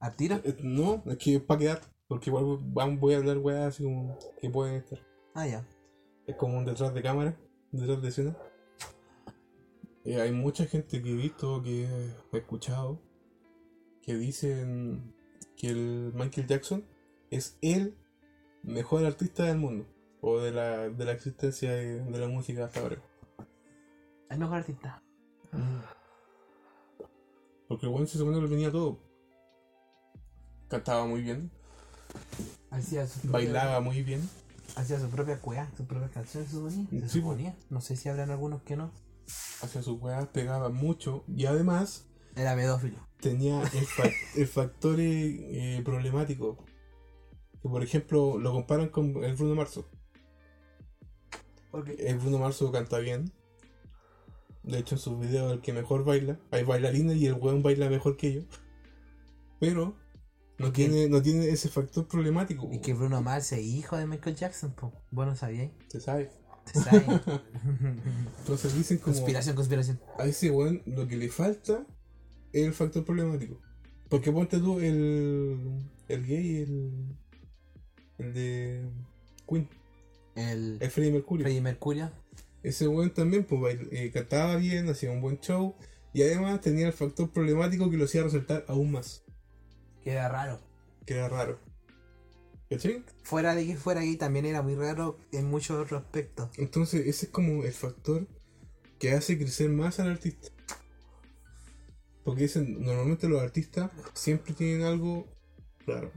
¿Al tiro? Eh, No, es que es para quedar. Porque igual voy a hablar weas así como que pueden estar. Ah, ya. Es como un detrás de cámara, detrás de escena. Eh, hay mucha gente que he visto, que he escuchado, que dicen que el Michael Jackson es el mejor artista del mundo. O de la, de la existencia de, de la música hasta ahora. El mejor artista. Porque el weón se supone que lo tenía todo. Cantaba muy bien, Hacía su propia- bailaba muy bien. Hacía su propia cueva, sus propias canciones, se suponía. Se Sí, suponía. No sé si habrán algunos que no. Hacía sus weas, pegaba mucho. Y además Era pedófilo. tenía el, fa- el factor eh, eh, problemático. Que por ejemplo lo comparan con el Bruno Marzo. Porque El Bruno Marzo canta bien. De hecho en sus videos el que mejor baila. Hay bailarines y el weón baila mejor que ellos. Pero no tiene, no tiene ese factor problemático. Y que Bruno Mars es hijo de Michael Jackson, po. Bueno, sabíais. Se sabe. Se sabe. Entonces dicen como conspiración, conspiración. a ese weón lo que le falta es el factor problemático. Porque ponte tú el, el gay, el, el de Queen, El el Freddie Mercury. Freddie Mercurio. Ese weón también pues, eh, cantaba bien, hacía un buen show y además tenía el factor problemático que lo hacía resaltar aún más, Que era raro. que era raro. ¿Cachai? Fuera de que fuera gay también era muy raro en muchos otros aspectos. Entonces ese es como el factor que hace crecer más al artista. Porque dicen, normalmente los artistas siempre tienen algo raro.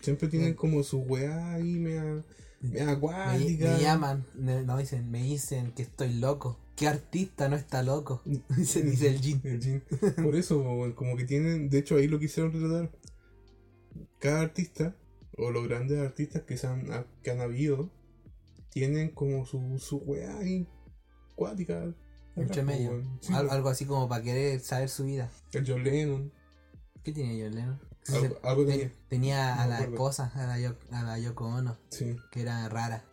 Siempre tienen Bien. como su weá ahí mea Me, acuática. me llaman, me- no dicen, me dicen que estoy loco. ¿Qué artista no está loco? dice, dice el Jin. El Jin. Por eso, como que tienen, de hecho ahí lo quisieron retratar. Cada artista, o los grandes artistas que, se han, que han habido, tienen como su, su weá ahí acuática. Entre medio. weón. Sí, Al- algo así como para querer saber su vida. El John Lennon. ¿Qué tenía John Lennon? Algo, algo Ten- tenía. tenía No a la acuerdo. esposa, a la, Yo- a la Yoko Ono, Sí. que era rara.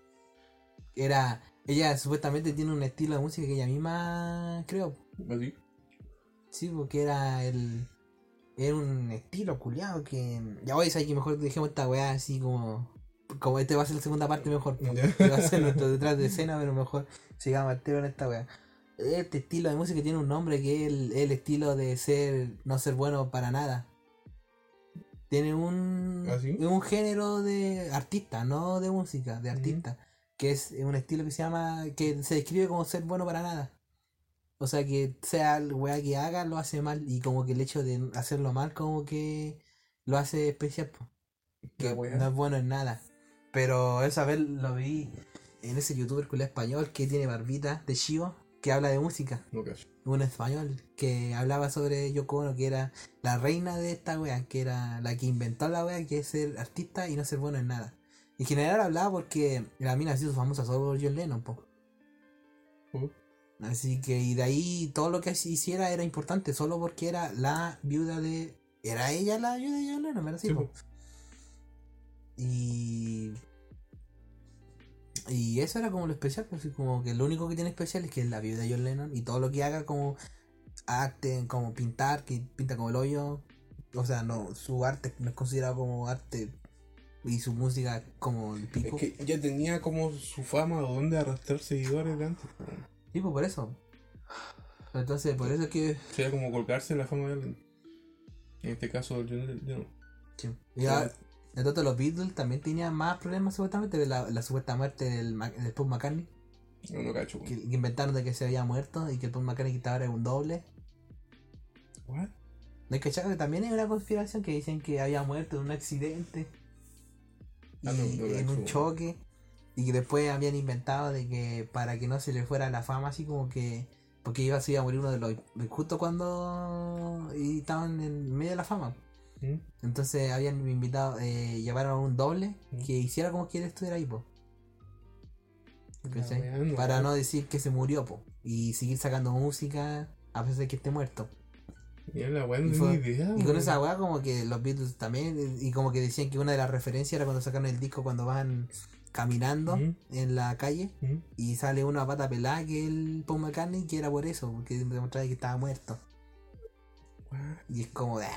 Era. Ella supuestamente tiene un estilo de música que ella misma creo. Así. Sí, porque era el. Era un estilo culiado que. Ya a decir que mejor dejemos esta weá así como. Como este va a ser la segunda parte mejor. Que va a ser nuestro detrás de escena, pero mejor sigamos al tiro en esta weá. Este estilo de música tiene un nombre que es el, el estilo de ser no ser bueno para nada. Tiene un, ¿Ah, sí? un género de artista, no de música, de artista. Que es un estilo que se llama. que se describe como ser bueno para nada. O sea que sea el weá que haga lo hace mal. Y como que el hecho de hacerlo mal como que lo hace especial. po. Que no es bueno en nada. Pero esa vez lo vi en ese youtuber culé español que tiene barbita de Chivo que habla de música. Un español que hablaba sobre Yoko Ono, que era la reina de esta wea, que era la que inventó la wea, que es ser artista y no ser bueno en nada. En general hablaba porque la mina ha sido famosa solo por John Lennon, po. Así que, y de ahí todo lo que hiciera era importante, solo porque era la viuda de. Era ella la viuda de John Lennon, ¿verdad? Sí, po. Y. Y eso era como lo especial, pues, como que lo único que tiene especial es que es la viuda de John Lennon y todo lo que haga como arte, como pintar, que pinta como el hoyo. O sea, no, su arte no es considerado como arte y su música como el Es pico. que ya tenía como su fama o donde arrastrar seguidores de antes. Sí, pues por eso. Entonces, por eso es que. Sería como colgarse la fama de alguien. En este caso, yo no. Yo no. Sí. Y ahora, entonces los Beatles también tenían más problemas supuestamente de la, la supuesta muerte del, del Paul McCartney. No, no cacho. Que, que inventaron de que se había muerto y que el Paul McCartney que ahora es un doble. What? ¿No que también hay una conspiración que dicen que había muerto en un accidente? Y Ah, no, no en un choque. Y que después habían inventado de que para que no se le fuera la fama así como que... Porque iba, se iba a morir uno de los... Justo cuando y estaban en medio de la fama. ¿Mm? Entonces habían invitado, eh, llevaron a un doble Mm. que hiciera como que él estuviera ahí, po. Para no decir que se murió, po. Y seguir sacando música a pesar de que esté muerto. Mira, la weá no Y tenía fue- idea. Y con esa weá como que los Beatles también, y como que decían que una de las referencias era cuando sacaron el disco cuando van caminando en la calle ¿Mm? y sale una pata pelada que el Paul McCartney que era por eso, porque demostraba que estaba muerto. What? Y es como de...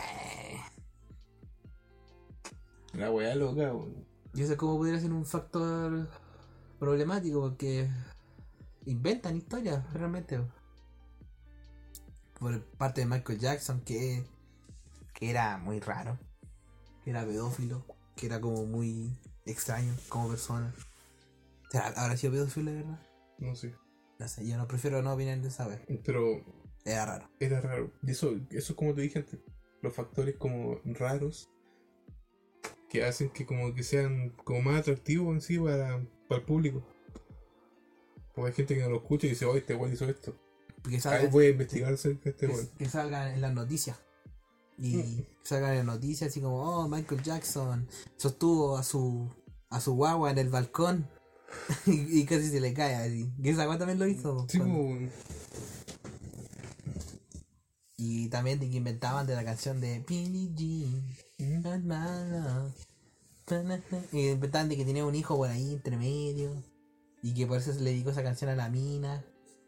La weá loca, weón. Y eso es como pudiera ser un factor problemático porque inventan historias realmente. Por parte de Michael Jackson que, que era muy raro, que era pedófilo, que era como muy extraño como persona. ¿Habrá sido pedófilo de verdad? No sé. No sé, yo no prefiero no opinar de saber. Pero Era raro. era raro. Y eso, eso es como te dije antes. Los factores como raros que hacen que como que sean como más atractivos en sí para, para el público. Porque hay gente que no lo escucha y dice, oye, este weón hizo esto. Que Ahí salgan, voy a investigar acerca de este que, weón. que salgan en las noticias. Y Mm. salgan en las noticias así como, oh, Michael Jackson sostuvo a su a su guagua en el balcón y, y casi se le cae así. Que esa guagua también lo hizo. Sí, cuando-. Y también de que inventaban de la canción de Billie Jean. Mm. not my love. Y inventaban de que tenía un hijo por ahí entre medio. Y que por eso se le dedicó esa canción a la mina.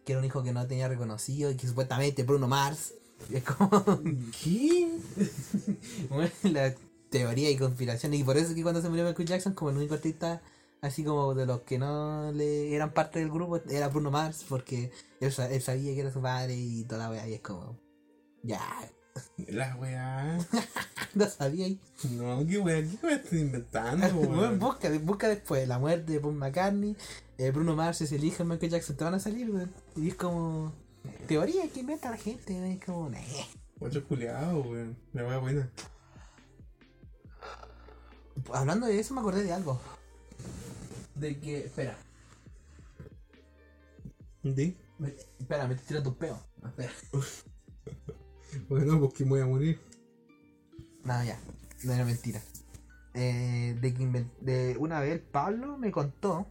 Que era un hijo que no tenía reconocido. Y que supuestamente Bruno Mars. Y es como. ¿Qué? Bueno, la teoría y conspiración. Y por eso es que cuando se murió Michael Jackson, como el único artista así como de los que no le eran parte del grupo, era Bruno Mars, porque él, sa- él sabía que era su padre y toda la wea. Y es como. Ya, La weá. no sabía. No, qué weá, qué weá estás inventando, weón. busca, busca después la muerte de Paul McCartney. eh, Bruno Mars es el hijo de Michael Jackson, te van a salir, weón. Y es como. Teoría que inventa la gente, weón, es como. "Nah". Ocho culiado, weón. La weá buena. Hablando de eso, me acordé de algo. De que. Espera. Me- espera, me estoy tirando un peo. Espera. Bueno, porque me voy a morir. No, ya. No era mentira. Eh, de que de una vez Pablo me contó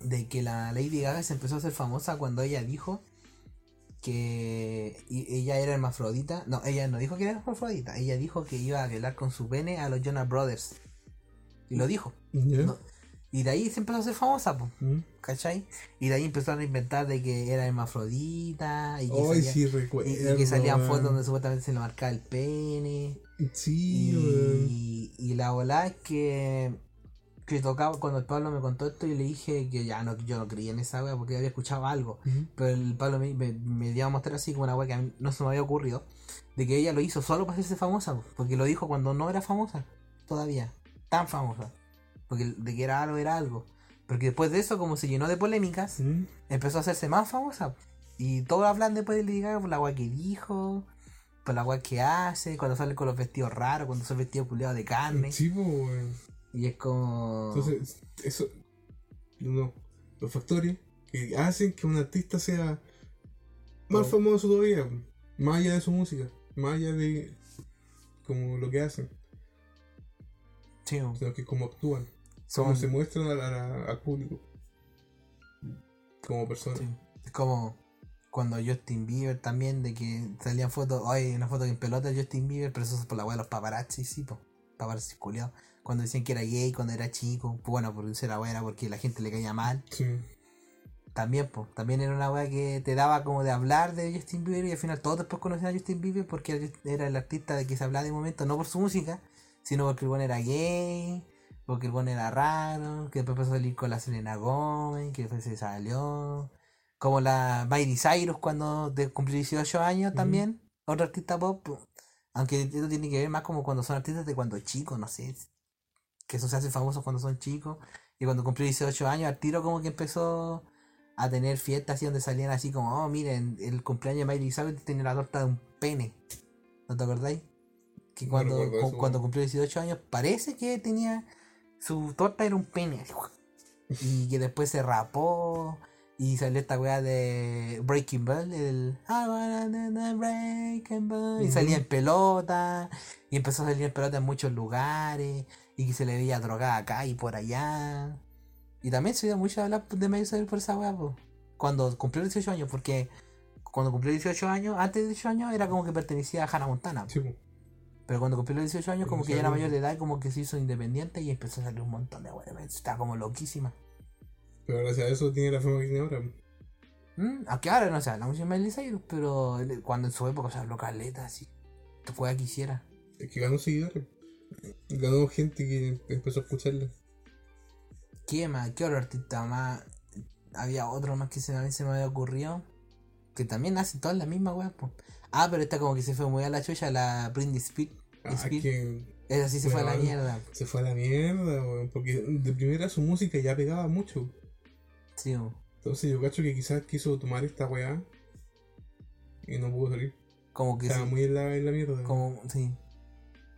de que la Lady Gaga se empezó a hacer famosa cuando ella dijo que ella era hermafrodita. No, ella no dijo que era hermafrodita. Ella dijo que iba a violar con su pene a los Jonas Brothers. Y lo dijo. No. Y de ahí se empezó a hacer famosa, po. ¿cachai? Y de ahí empezaron a inventar de que era hermafrodita y que, salía- sí, recuerdo. y que salían fotos donde supuestamente se le marcaba el pene. Sí. Y, y la bola es que, que tocaba cuando el Pablo me contó esto y le dije que ya no, yo no creía en esa wea porque había escuchado algo. Pero el Pablo me, me, me dio a mostrar así como una wea que a mí no se me había ocurrido. De que ella lo hizo solo para hacerse famosa. po, Porque lo dijo cuando no era famosa. Todavía. Tan famosa. Porque de que era algo, era algo. Porque después de eso, como se llenó de polémicas, ¿Mm? empezó a hacerse más famosa. Y todos hablan después de Lady Gaga por la weá que dijo, por la weá que hace, cuando sale con los vestidos raros, cuando sale vestido culiado de carne. Sí. Y es como. Entonces, eso. No. Los factores que hacen que un artista sea más Oh. famoso todavía. Más allá de su música. Más allá de. Como lo que hacen. Sí, Sino que como actúan. Son- Cómo se muestran a la- a la- al público. Como personas. sí. Es como cuando Justin Bieber también, de que salían fotos, ay, una foto en pelota de Justin Bieber, pero eso es por la weá de los paparazzi, sí, po. Paparazzi culiados. Cuando decían que era gay, cuando era chico, pues bueno, por ser la era porque la gente le caía mal. Sí. También, pues, también era una weá que te daba como de hablar de Justin Bieber y al final todos después conocían a Justin Bieber porque era- el artista de que se hablaba de momento, no por su música, sino porque el buen era gay, porque el buen era raro, que después empezó a salir con la Selena Gomez, que después se salió. Como la Miley Cyrus cuando cumplió 18 años también, otro artista pop. Aunque esto tiene que ver más como cuando son artistas de cuando chicos, no sé. Que eso se hace famoso cuando son chicos. Y cuando cumplió 18 años, al tiro como que empezó a tener fiestas así donde salían así como, oh, miren, el cumpleaños de Miley Cyrus tenía la torta de un pene. ¿No te acordáis? Que cuando, recuerdo cu- eso, cuando cumplió 18 años parece que tenía su torta era un pene. Y que después se rapó. Y salió esta weá de Breaking Ball, el I wanna Breaking Ball. Y salía en pelota. Y empezó a salir en pelota en muchos lugares. Y que se le veía drogada acá y por allá. Y también se dio mucho a hablar de Miley Cyrus por esa weá, po. Cuando cumplió 18 años, porque cuando cumplió 18 años, antes de 18 años, era como que pertenecía a Hannah Montana. po. Sí, po. Pero cuando cumplió los 18 años, como que ya era a- mayor de edad, como que se hizo independiente y empezó a salir un montón de weá. Estaba como loquísima. Pero gracias a eso tiene la fama que tiene ahora. Mm, Aunque ahora no se habla mucho de Miley Cyrus, pero cuando en su época se habló caleta, así. Que fue quisiera. Es que ganó seguidores. Ganó gente que empezó a escucharla. ¿Qué más? ¿Qué otro artista más? Había otro más que se, a mí se me había ocurrido. Que también hace todas la misma weá, po. Ah, pero esta como que se fue muy a la chucha, la Britney Speed. Ah, que Esa sí se fue a la mierda. se fue a la mierda, weón. Porque de primera su música ya pegaba mucho. Sí. Entonces yo cacho que quizás quiso tomar esta weá y no pudo salir. como que Estaba sí, muy en la, en la mierda. como, sí.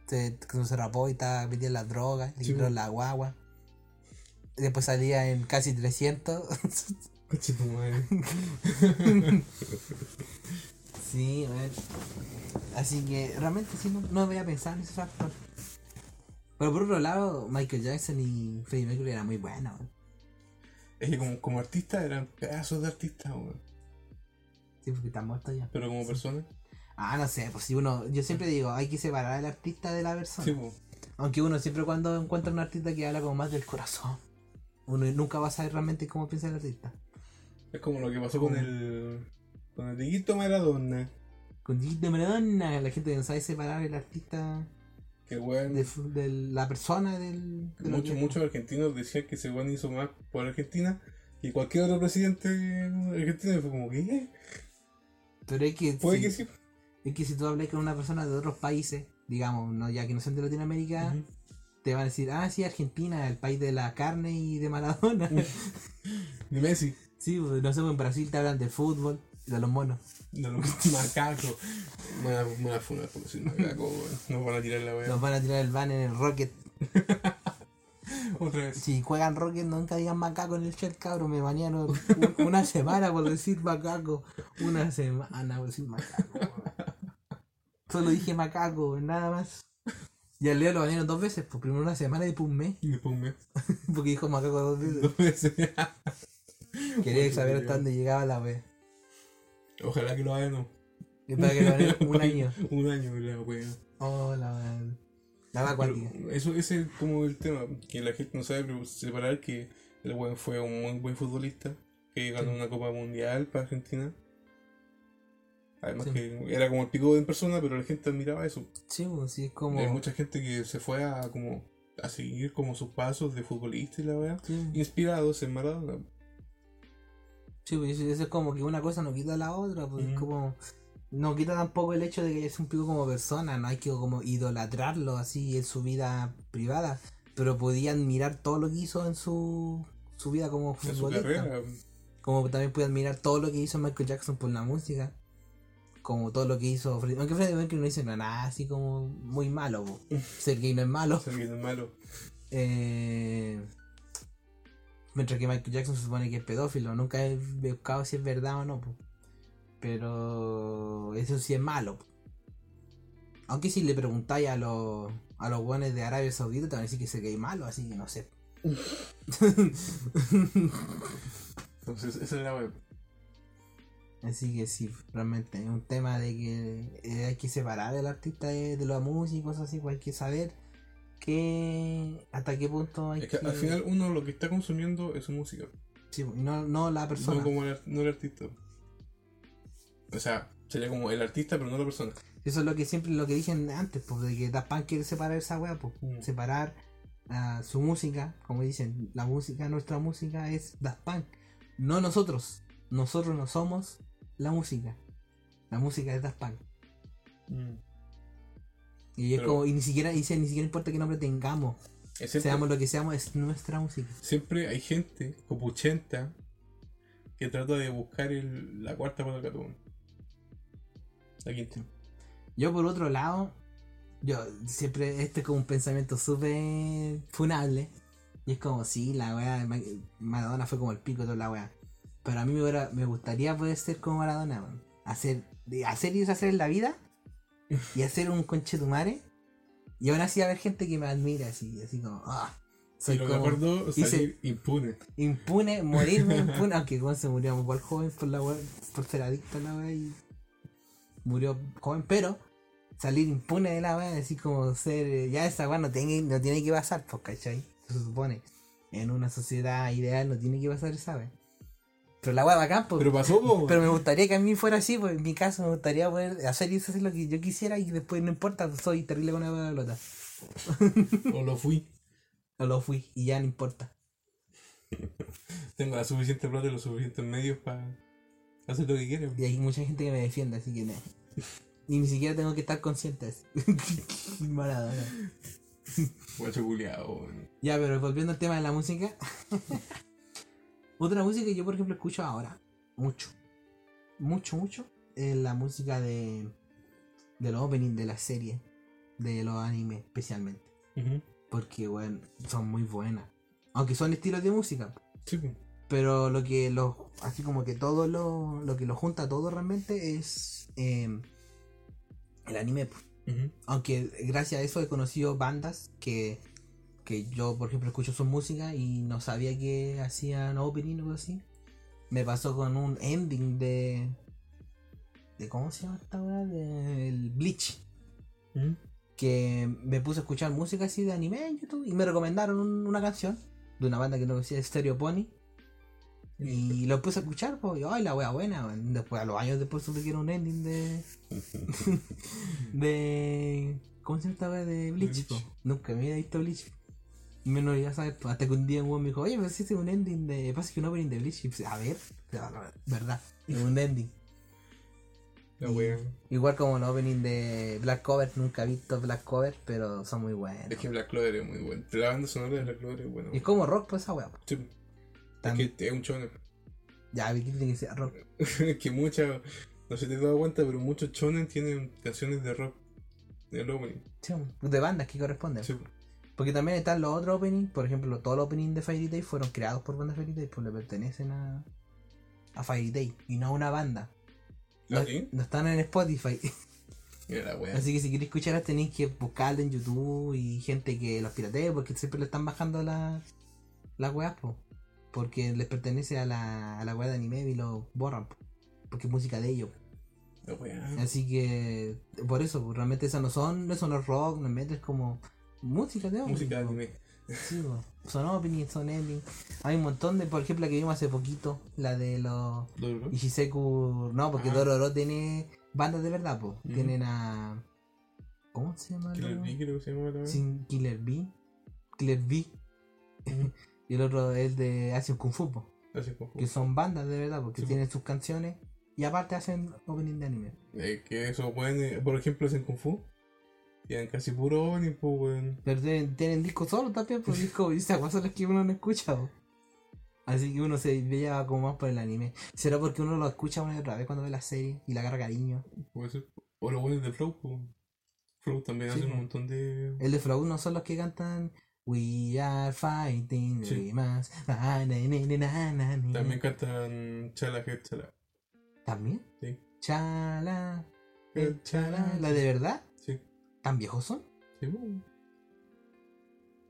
Se, se rapó y estaba metido en las drogas, le Sí, la guagua. Y Después salía en casi 300. Coche tu madre. sí, weón. Así que realmente sí, no, no había pensado en ese factor. Pero por otro lado, Michael Jackson y Freddie Mercury eran muy buenos. Es que como, como artista eran pedazos de artistas, weón. Sí, porque están muertos ya. Pero como persona. Ah, no sé, pues si uno, yo siempre digo, hay que separar al artista de la persona. Sí, pues. Aunque uno siempre cuando encuentra un artista que habla como más del corazón, uno nunca va a saber realmente cómo piensa el artista. Es como lo que pasó con el. Con el Dieguito Maradona. Con de Maradona, la gente que no sabe separar el artista Que weón. de, de la persona del... de Muchos, muchos argentinos decían que ese weón hizo más por Argentina que cualquier otro presidente argentino. Fue como que. ¿eh? Pero es que, Puede si, que sí. es que si tú hablas con una persona de otros países, digamos, no ya que no son de Latinoamérica, te van a decir, ah, sí, Argentina, el país de la carne y de Maradona. De Messi. sí, pues, no sé, en Brasil te hablan del fútbol, de los monos. De los macacos. Me van a- me van a funar por decir macaco, weón. Nos van a tirar la weá. Nos van a tirar el ban en el Rocket. Otra vez. Si juegan Rocket, nunca digan macaco en el chat, cabrón. Me banearon un- una semana por decir macaco. Una semana por decir macaco. Solo dije macaco, nada más. Y al Leo lo banearon dos veces, pues primero una semana y después un mes. Y después un mes. Porque dijo macaco dos veces. Dos veces. Quería saber hasta dónde llegaba la wea. Ojalá que lo hagan, que lo un año. Un año, la wea. Oh, la wea. Pero acuática. eso ese es como el tema, que la gente no sabe separar que el weón fue un muy buen futbolista, que ganó Sí. una Copa Mundial para Argentina. Además Sí. que era como el pico en persona, pero la gente admiraba eso. Sí, pues sí, es como. Hay mucha gente que se fue a como a seguir como sus pasos de futbolista y la. Sí, Inspirados en Maradona. Sí, pues eso es como que una cosa no quita la otra, pues es como. No quita tampoco el hecho de que es un pico como persona, no hay que como idolatrarlo así en su vida privada, pero podían mirar todo lo que hizo en su, su vida como futbolista. Como también pueden mirar todo lo que hizo Michael Jackson por la música. Como todo lo que hizo Freddie Aunque Freddie Mercury no hizo nada así como muy malo. Ser gay no es malo. Ser que no es malo. Eh, mientras que Michael Jackson se supone que es pedófilo. Nunca he buscado si es verdad o no. po. Pero eso sí es malo. po. Aunque si le preguntáis a los a los buenos de Arabia Saudita te van a decir que ese gay malo, así que no sé. Entonces, esa es la web. Así que sí, realmente es un tema de que eh, hay que separar al artista de, de la música y cosas así, pues hay que saber que hasta qué punto hay Es que al final uno lo que está consumiendo es su música. Sí, y no, no la persona. No como el, no el artista. O sea, sería como el artista, pero no la persona. Eso es lo que siempre lo que dicen antes, pues de que Daft Punk quiere separar esa weá, pues Mm. separar ah, su música, como dicen, la música, nuestra música es Daft Punk, no nosotros. Nosotros no somos la música. La música es Daft Punk. Y es Pero- como, y ni siquiera dice, ni siquiera importa qué nombre tengamos. Siempre- Seamos lo que seamos, es nuestra música. Siempre hay gente, como 80, que trata de buscar el- la cuarta para el gato. La quinta. Yo por otro lado, yo siempre, este es como un pensamiento súper funable. Y es como, sí, la weá, de Ma- Maradona fue como el pico de toda la weá. Pero a mí me, gustaría poder ser como Maradona. Hacer, hacer y deshacer en la vida. Y hacer un conchetumare. Y aún así haber gente que me admira así, así como, ah. Soy Pero como acuerdo, hice- salir impune. impune, morirme impune. Aunque Juan se murió igual joven por la weá, por ser adicto a la weá y murió joven, pero salir impune de la weá, así como ser, ya esa weá no tiene, no tiene que pasar, pues, ¿cachai? Se supone. En una sociedad ideal no tiene que pasar esa weá. Pero la weá bacán, pues. Pero pasó, po. Pero me gustaría que a mí fuera así, pues en mi caso me gustaría poder hacer y hacer lo que yo quisiera y después no importa, soy terrible con la pelota. O lo fui. O lo fui y ya no importa. Tengo la suficiente plata y los suficientes medios para hacer lo que quiera. Y hay mucha gente que me defiende, así que no. Y ni siquiera tengo que estar consciente culiao, weón. Ya, pero volviendo al tema de la música. Otra música que yo, por ejemplo, escucho ahora, mucho, mucho, mucho, es la música de, de los openings de la serie, de los animes especialmente. Porque, bueno, son muy buenas. Aunque son estilos de música. Sí. Pero lo que los. Así como que todo lo. Lo que lo junta todo realmente es. eh, el anime. pues. Ujú. Aunque gracias a eso he conocido bandas que. Que yo, por ejemplo, escucho su música y no sabía que hacían opening o algo así. Me pasó con un ending de. de ¿Cómo se llama esta weá? Del Bleach. Ujú. que me puse a escuchar música así de anime en YouTube y me recomendaron un- una canción de una banda que no conocía, Stereo Pony. Y lo puse a escuchar, pues, y ay, la wea buena. Después, a los años después supe que era un ending de. de. ¿Cómo se llama esta wea de Bleach, Bleach. Nunca me había visto Bleach. Menos iba a saber, pues, hasta que un día un weón me dijo, oye, pero si este es un ending de. Pasa que un opening de Bleach. Y pues, a ver, verdad, es un ending. Wea. Igual como el opening de Black Cover, nunca he visto Black Cover, pero son muy buenos. Es que Black Clover es muy bueno. La banda sonora de Black Clover es buena. Y es como rock, pues esa wea. po. Sí. Es que es un chonen. Ya, tiene que ser rock. es que muchas. No sé si te has dado cuenta, pero muchos chonen tienen canciones de rock. El opening. Sí, de bandas que corresponden. Sí. Porque también están los otros openings, por ejemplo, todos los openings de Fairy Tail fueron creados por bandas Fairy Tail, pues le pertenecen a, a Fairy Tail y no a una banda. No, ¿Ah, no están en Spotify. Mira. Así que si queréis escucharlas tenéis que buscarlo en YouTube y gente que los piratee porque siempre le están bajando las las weas, po. Porque les pertenece a la, a la wea de anime y lo borran, po. porque es música de ellos. Así que por eso, realmente eso no son, eso no es rock, realmente es como música de opening, Música de po. anime. Sí, po. son opening, son ending. Hay un montón de, por ejemplo, la que vimos hace poquito, la de los ¿Dororo? Ishiseku, no, porque Ah. Dororo tiene bandas de verdad. Ujú. Tienen a ¿Cómo se llama? Killer Bee creo que se llama también. Sin Killer Bee. Killer Bee. y el otro es de Asian Kung Fu, po, Así como- que son bandas de verdad, porque Sí, po. tienen sus canciones y aparte hacen opening de anime. Eh, que eso pueden, eh, por ejemplo, en Kung Fu. Tienen casi puro opening, pues, weón. Pero tienen, tienen discos solos también, pues discos, y esas cosas son las que uno no escucha, po. Así que uno se veía como más por el anime. ¿Será porque uno lo escucha una y otra vez cuando ve la serie y le agarra cariño? Puede ser. O los buenos de Flow, pues. Flow también Sí, po. un montón de. El de Flow no son los que cantan We are fighting Sí. we must- na, na, na, na, na, na. También cantan Chala Head Chala. ¿También? Sí. Chala, chala. ¿La de verdad? ¿Tan viejos son? Sí, pues.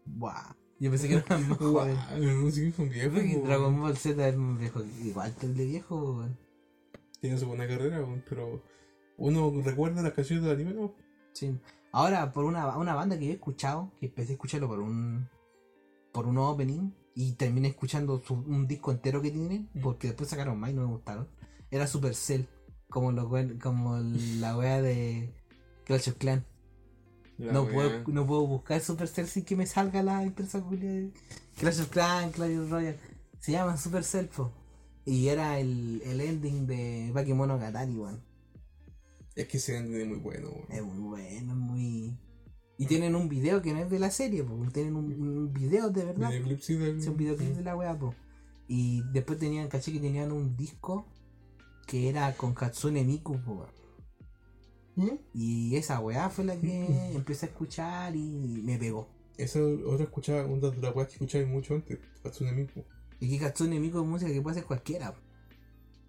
Buah. Yo pensé que eran más jóvenes. no sé qué son viejos. Porque po. Dragon Ball Z es más viejo. Igual que el de viejo, weón. Tiene su buena carrera, pero uno recuerda las canciones del anime, ¿no? Sí. Ahora, por una, una banda que yo he escuchado, que empecé a escucharlo por un por un opening y terminé escuchando su- un disco entero que tienen, Mm. porque después sacaron más y no me gustaron. Era Supercell, como lo como la wea de Clash of Clans. La No wea. puedo, no puedo buscar Supercell sin que me salga la empresa de Clash of Clans, Clash Royale. Se llaman Supercell, po. Y era el, el ending de Bakemonogatari, weón. Es que ese ending es muy bueno, weón. Es muy bueno, es muy. Y tienen un video que no es de la serie, po. Tienen un, un video de verdad. Videoclip, sí, del- Es un videoclip de la weá, po. Y después tenían, caché que tenían un disco que era con Katsune Miku, po. ¿Mm? Y esa weá fue la que empecé a escuchar y me pegó. Esa otra escuchaba, una de las weas que escuchaba mucho antes, Hatsune Miku. Y que Katsune Miku es música que puede hacer cualquiera.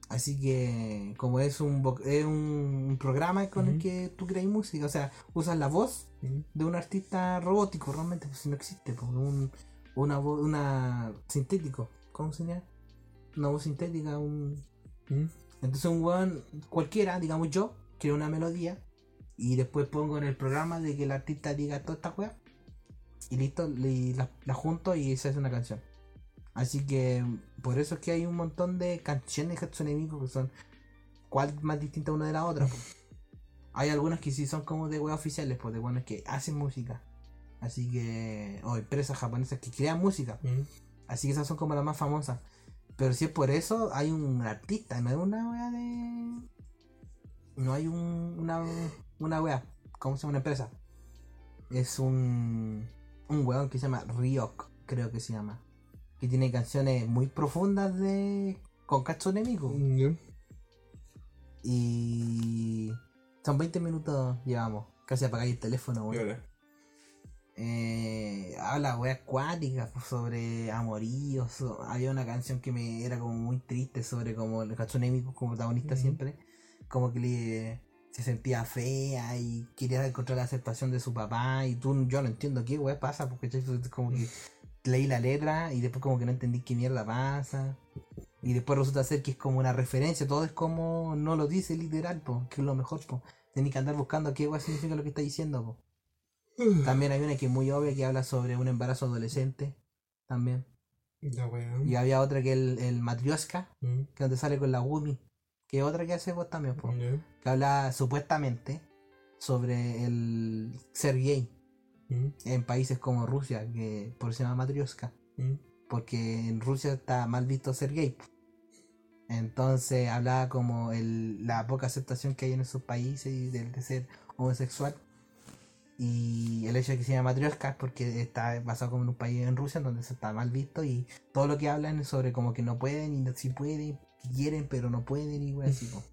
Así que, como es un, es un programa con el que tú creas música, o sea, usas la voz de un artista robótico, realmente, pues si no existe, pues un, una voz, una sintético, ¿cómo se llama? Una voz sintética, un... Entonces un weón cualquiera, digamos yo, crea una melodía y después pongo en el programa de que el artista diga toda esta weá y listo, y la, la junto y se hace una canción. Así que por eso es que hay un montón de canciones de Hatsune Miku que son cuál más distinta una de la otra. Hay algunas que sí son como de web oficiales, pues de buenos que hacen música. Así que. O empresas japonesas que crean música. Mm. Así que esas son como las más famosas. Pero si es por eso, hay un artista, no es una wea de. No hay un, una, una wea. ¿Cómo se llama una empresa? Es un. Un weón que se llama Ryok, creo que se llama. Que tiene canciones muy profundas de. Con Katsune Miku. Mm, ya. Y. Son 20 minutos llevamos. Casi apagáis el teléfono, weón. Eh, habla weas acuáticas pues, sobre amoríos. so- había una canción que me era como muy triste sobre como el Hatsune Miku como protagonista siempre. Como que le, se sentía fea y quería encontrar la aceptación de su papá. Y tú, yo no entiendo qué wea pasa porque como que leí la letra y después como que no entendí qué mierda pasa. Y después resulta ser que es como una referencia, todo es como no lo dice literal, po, que es lo mejor, po. Tenés que andar buscando qué wea significa lo que está diciendo, po. También hay una que es muy obvia que habla sobre un embarazo adolescente. También. La weá. Y había otra que el, el Matrioska, Mm, que donde sale con la Gumi. Que es otra que hace vos también, po. ya. Que habla supuestamente sobre el ser gay Mm, en países como Rusia, que por se llama Matrioska. mm. Porque en Rusia está mal visto ser gay. Entonces hablaba como el, la poca aceptación que hay en esos países y del de ser homosexual. Y el hecho de que se llama Matrioshka es porque está basado como en un país en Rusia donde se está mal visto y todo lo que hablan es sobre como que no pueden y no, si pueden, quieren pero no pueden y wey, así. po.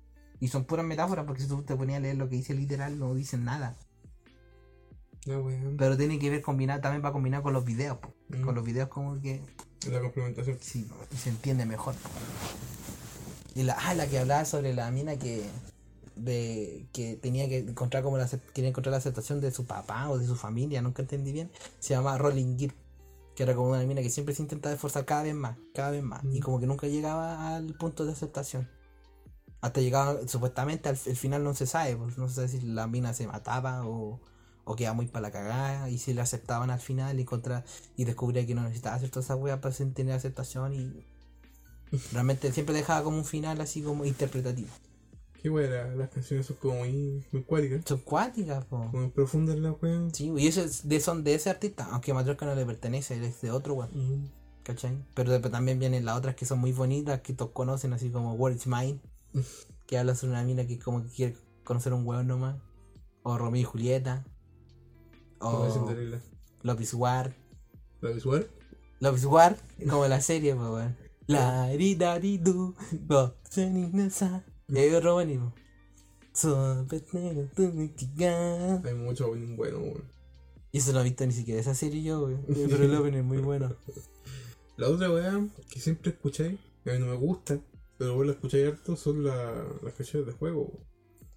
Y son puras metáforas porque si tú te ponías a leer lo que dice literal no dicen nada. Weá. Pero tiene que ver combinar, también va a combinar con los videos. Mm. Con los videos como que La complementación. Sí, y se entiende mejor. Y la, ah, la que hablaba sobre la mina que de que tenía que encontrar como la quería encontrar la aceptación de su papá o de su familia, nunca entendí bien. Se llama Rolling Gear, que era como una mina que siempre se intentaba esforzar cada vez más, cada vez más, y Mm. como que nunca llegaba al punto de aceptación. Hasta llegaba, supuestamente al el final no se sabe, pues, no se sabe si la mina se mataba o, o quedaba muy para la cagada, y si la aceptaban al final y contra y descubría que no necesitaba hacer toda esa wea para tener aceptación y realmente siempre dejaba como un final así como interpretativo. Qué weá, las canciones son como muy, muy cuáticas. Son cuáticas, po. Muy profundas las weas. Sí, y eso es de, son de ese artista, aunque Matryoshka no le pertenece, él es de otro weón, Mm. ¿cachai? Pero después también vienen las otras que son muy bonitas, que todos conocen, así como Words Mine, que habla sobre una mina que como que quiere conocer un weón nomás, o Romeo y Julieta, Como o Cinderella. Love is War, ¿La visual? Love is War, como la serie, pues weón. La di da di du, bo, se ni na sa. Y hay otro buenísimo. So, but negro, tú me quigas. Hay mucho bueno, weón. Y eso no he visto ni siquiera esa serie yo, weón. Pero el opening es muy bueno. La otra weá que siempre escucháis, que a mí no me gusta, pero vos la escucháis harto, son la- las canciones de juego.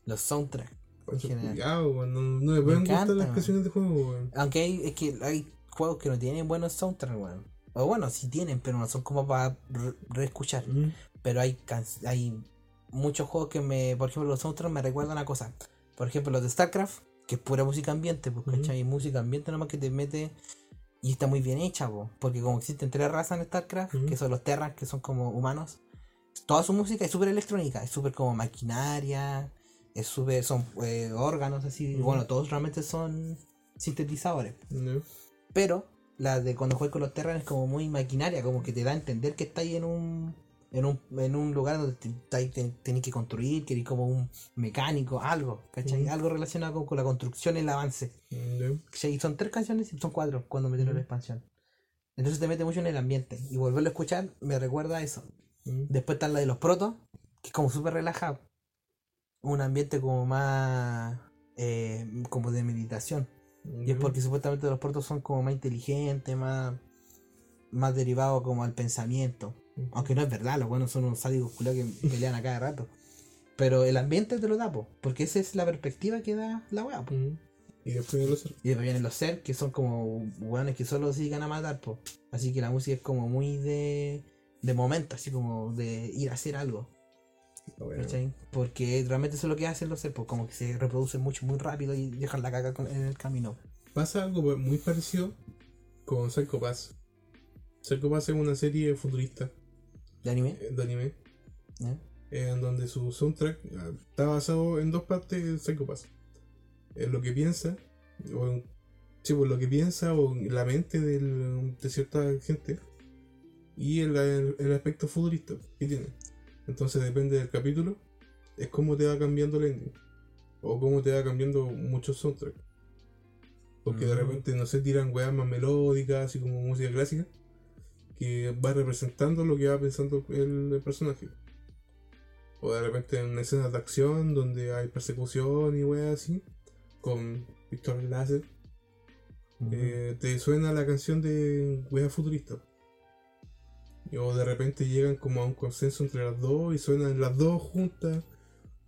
Los soundtracks. Weón, no, no me pueden gustar las weón. canciones de juego, weón. Aunque hay, es que hay juegos que no tienen buenos soundtracks, weón. O bueno, sí tienen, pero no son como para re- reescuchar. Mm. Pero hay, hay muchos juegos que me, por ejemplo, los soundtracks me recuerdan a cosas. Por ejemplo, los de StarCraft, que es pura música ambiente, pues, Ujú. ¿cachai? Música ambiente nomás que te mete y está muy bien hecha, po, porque como existen tres razas en StarCraft, que son los Terrans, que son como humanos, toda su música es súper electrónica, es súper como maquinaria, es súper, son eh, órganos así, Ujú. bueno, todos realmente son sintetizadores. Pero la de cuando juegas con los Terran es como muy maquinaria, como que te da a entender que estáis en un en un, en un lugar donde tenéis que construir, que eres como un mecánico, algo, ¿cachai? Algo relacionado con, con la construcción y el avance. Y son tres canciones y son cuatro cuando metieron Ujú. la expansión. Entonces te mete mucho en el ambiente. Y volverlo a escuchar me recuerda a eso. Mm. Después está la de los protos, que es como súper relajado. Un ambiente como más eh, como de meditación. Y es porque supuestamente los protos son como más inteligentes, más, más derivados como al pensamiento. Aunque no es verdad, los buenos son unos sádicos culiados que pelean a cada rato. Pero el ambiente te lo da, po, porque esa es la perspectiva que da la weá. po. Y después de los Y después vienen los ser, que son como weones que solo se dedican a matar, po. Así que la música es como muy de, de momento, así como de ir a hacer algo. Porque realmente eso es lo que hacen los ser, pues como que se reproducen mucho, muy rápido y dejan la caca con- en el camino. Pasa algo muy parecido con Psycho Pass. Psycho Pass es una serie futurista ¿De anime? eh, de anime. Eh, en donde su soundtrack ah, está basado en dos partes de Psycho Pass. En lo que piensa, o en, sí, pues, lo que piensa o en la mente del- de cierta gente y el, el- el aspecto futurista que tiene. Entonces depende del capítulo, es cómo te va cambiando el ending o cómo te va cambiando muchos soundtracks. Porque de Mm. repente, no sé, tiran weas más melódicas, así como música clásica, que va representando lo que va pensando el, el personaje. O de repente en escenas de acción donde hay persecución y weas así, con pistolas láser, eh, te suena la canción de weas futuristas. O de repente llegan como a un consenso entre las dos y suenan las dos juntas.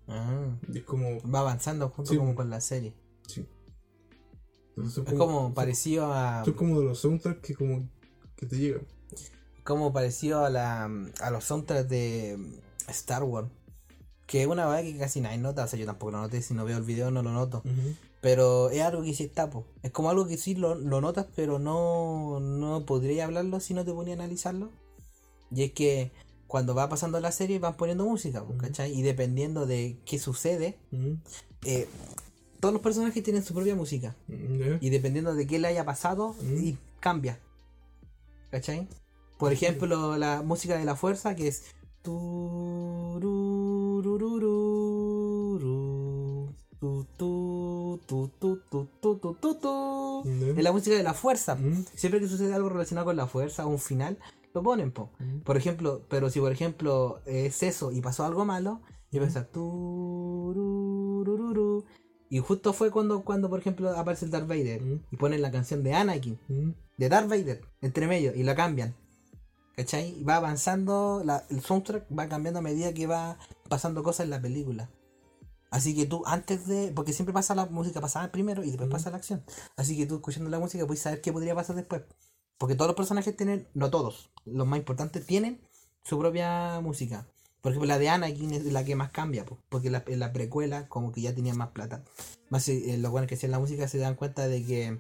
Ah, Y es como. va avanzando junto Sí. como con la serie. Sí. Entonces Es como parecido a. Son como de los soundtracks que como que te llegan. Como parecido a la a los soundtracks de Star Wars. Que es una verdad que casi nadie nota, o sea, yo tampoco lo noté, si no veo el video no lo noto. Pero es algo que sí está, po. Es como algo que sí lo, lo notas, pero no, no podría hablarlo si no te ponía a analizarlo. Y es que cuando va pasando la serie van poniendo música, po. ¿cachai? Y dependiendo de qué sucede, eh, todos los personajes tienen su propia música. Ya. Y dependiendo de qué le haya pasado, Mm. y cambia. ¿Cachai? Por ejemplo, la música de la fuerza que es. Es la música de la fuerza. Mm. Siempre que sucede algo relacionado con la fuerza, un final, lo ponen, po. Mm. Por ejemplo, pero si por ejemplo es eso y pasó algo malo, y mm. empieza y justo fue cuando, cuando por ejemplo aparece el Darth Vader y ponen la canción de Anakin, de Darth Vader, entre medio, y la cambian. ¿Cachai? Y va avanzando, la- el soundtrack va cambiando a medida que va pasando cosas en la película. Así que tú, antes de. Porque siempre pasa la música pasada primero y después pasa la acción. Así que tú, escuchando la música, puedes saber qué podría pasar después. Porque todos los personajes tienen, no todos, los más importantes tienen su propia música. Por ejemplo, la de Anakin es la que más cambia, po, porque la, en la precuela, como que ya tenía más plata. Más eh, los buenos que hacían la música se dan cuenta de que,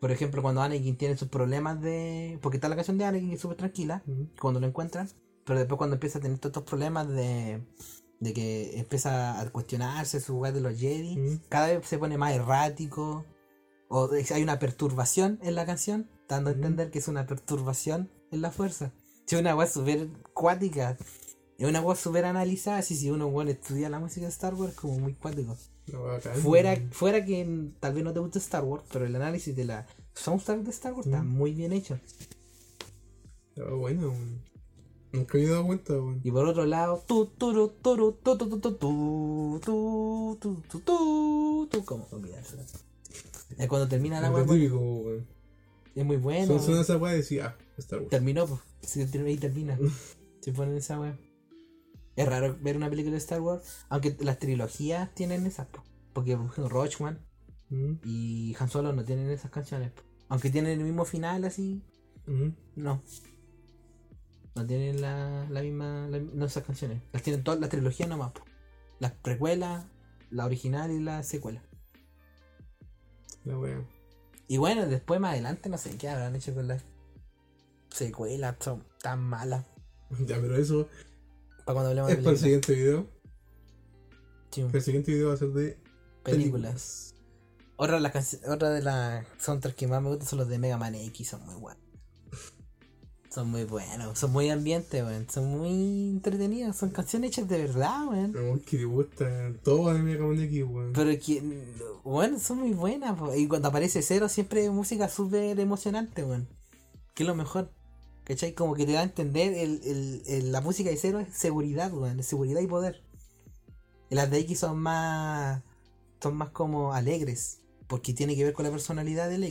por ejemplo, cuando Anakin tiene sus problemas de. Porque está la canción de Anakin que es súper tranquila, cuando lo encuentran, pero después cuando empieza a tener todos estos problemas de, de que empieza a cuestionarse su lugar de los Jedi, cada vez se pone más errático, o hay una perturbación en la canción, dando a entender que es una perturbación en la fuerza. Si es una weá súper cuática, es una weá súper analizada, si si uno bueno, estudia la música de Star Wars, como muy cuático. Fuera, fuera que mm, tal vez no te guste Star Wars, pero el análisis de la soundtrack de Star Wars está Ujú. muy bien hecho. Buena, weón. Nunca me he dado cuenta, weón. Y por otro lado, tu, turu, turu, tu, tu, tu, tu, tu, tu, tu, tu, tu, tu, ¿cómo olvidarse? Es cuando termina la weá, pues, es muy bueno. Son, son esa wea y decía, ah, Star Wars. Terminó, pues. Ahí termina. Se ponen esa weá. Es raro ver una película de Star Wars, aunque las trilogías tienen esas, po. porque por ejemplo, Roachman Ujú. y Han Solo no tienen esas canciones. po. Aunque tienen el mismo final así, no. No tienen la, la misma, la- no esas canciones. Las tienen todas las trilogías nomás. po. Las precuelas, la original y la secuela. La wea. Y bueno, después más adelante no sé qué habrán hecho con las secuelas, son tan malas. Ya, pero eso Para cuando hablemos es de para el películas. siguiente video. Sí, El siguiente video va a ser de películas. Otra de las canci- otra de las soundtracks que más me gustan son los de Mega Man X, son muy buenos. Son muy buenos, son muy ambientes, weón. Son muy entretenidos, son canciones hechas de verdad, weón. Que te gusta todo de Mega Man X, weón. Pero que, bueno, son muy buenas, y cuando aparece Cero siempre es música súper emocionante, weón. Que es lo mejor. ¿Cachai? Como que te da a entender el, el- el- la música de Cero es seguridad, weón. Es seguridad y poder. Y las de X son más. Son más como alegres. Porque tiene que ver con la personalidad del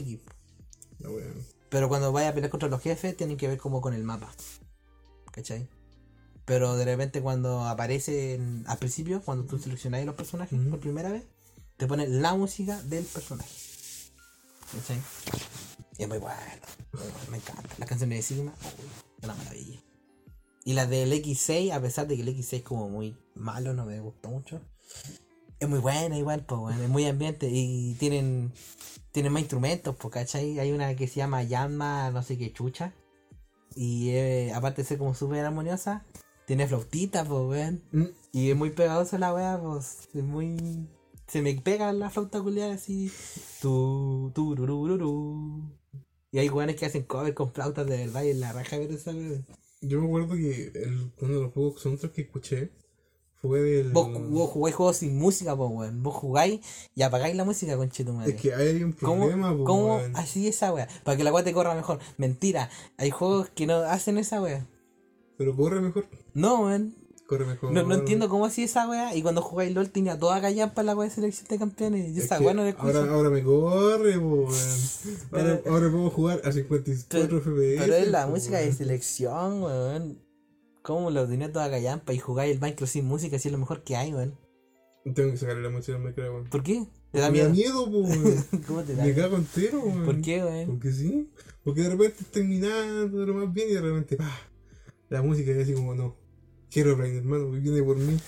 wea. Pero cuando vaya a pelear contra los jefes, tienen que ver como con el mapa. ¿Cachai? Pero de repente cuando aparecen al principio, cuando tú seleccionas los personajes por primera vez, te ponen la música del personaje. ¿Cachai? Es muy bueno, me encanta. Las canciones de Sigma, una maravilla. Y las del X6, a pesar de que el X6 es como muy malo, no me gustó mucho. Es muy buena igual, pues bueno, es muy ambiente y tienen tienen más instrumentos, pues, ¿cachai? Hay una que se llama Yanma, no sé qué chucha, Y eh, aparte de ser como súper armoniosa, tiene flautita, pues, weón. Y es muy pegadosa la weá, pues. Es muy. Se me pega la flauta culiada así. Tu, tu, ru, ru, ru. Y hay weones que hacen cover con flautas de verdad y en la raja ver esa. Yo me acuerdo que el, uno de los juegos soundtrack que escuché fue del. Vos, vos jugáis juegos sin música, pues, weón. Vos jugáis y apagáis la música, con tu madre. Es que hay un ¿Cómo, problema, po, cómo weón. así esa weá? Para que la weá te corra mejor. Mentira. Hay juegos que no hacen esa weá. Pero corre mejor. No, weón. Corre mejor. No, no entiendo cómo así esa weá. Y cuando jugáis LOL tenía toda callampa la weá de selección de campeones. Y Es esa weá no la escucho. ahora, ahora me corre, weón. Ahora, ahora puedo jugar a 54 FPS. Pero es la po, música de selección, weón. ¿Cómo lo tenía toda callampa y jugáis el Minecraft sin música? Si es lo mejor que hay, weón. Tengo que sacarle la música al Minecraft, weón. ¿Por qué? ¿Te da Me miedo? da miedo, po, weón. ¿Cómo te da Me cago entero, weón. ¿Por qué, weón? Porque sí. Porque de repente terminando lo más bien y de repente, ¡pah! La música es así como, no. Quiero Brian, hermano, viene por mí.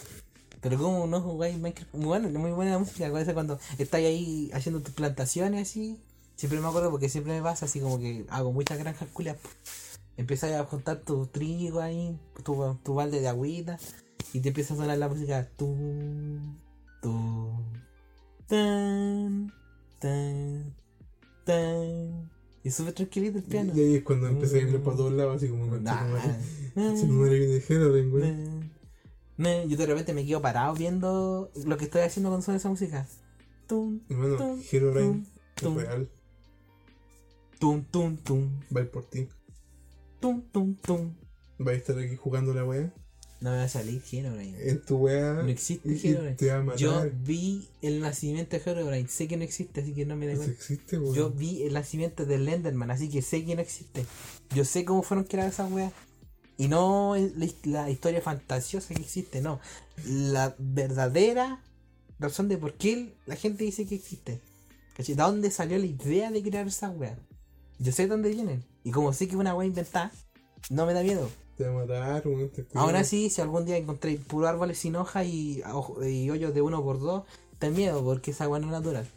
Pero ¿cómo no jugáis Minecraft? Muy buena, muy buena música. Acuérdate cuando estáis ahí haciendo tus plantaciones así. Siempre me acuerdo porque siempre me pasa así como que hago muchas granjas culias. Empiezas a juntar tu trigo ahí, tu, tu balde de agüita. Y te empieza a sonar la música. Tu, tu. Y súper tranquilito el piano. Y ahí es cuando empecé a irle para todos lados, así como. Si no me viene Herobrine, güey. Nah. Yo de repente me quedo parado viendo lo que estoy haciendo con toda esa música. Tum, Hermano, tum, Herobrine es real. tum, tum, tum, Va a ir por ti. tum, tum, tum. Va a estar aquí jugando la weá. No me va a salir Herobrine. En tu weá. No existe Herobrine. Yo vi el nacimiento de Herobrine. Sé que no existe, así que no me da igual. existe, weón. Yo vi el nacimiento del Enderman, así que sé que no existe. Yo sé cómo fueron creadas esas weas. Y no la, historia fantasiosa que existe, no. La verdadera razón de por qué la gente dice que existe. ¿De dónde salió la idea de crear esas weas? Yo sé de dónde vienen. Y como sé que es una wea inventada, no me da miedo. Te va a matar, weón. te Aún así, si algún día encontré puros árboles sin hoja y, y hoyos de uno por dos, ten miedo porque esa wea no es natural.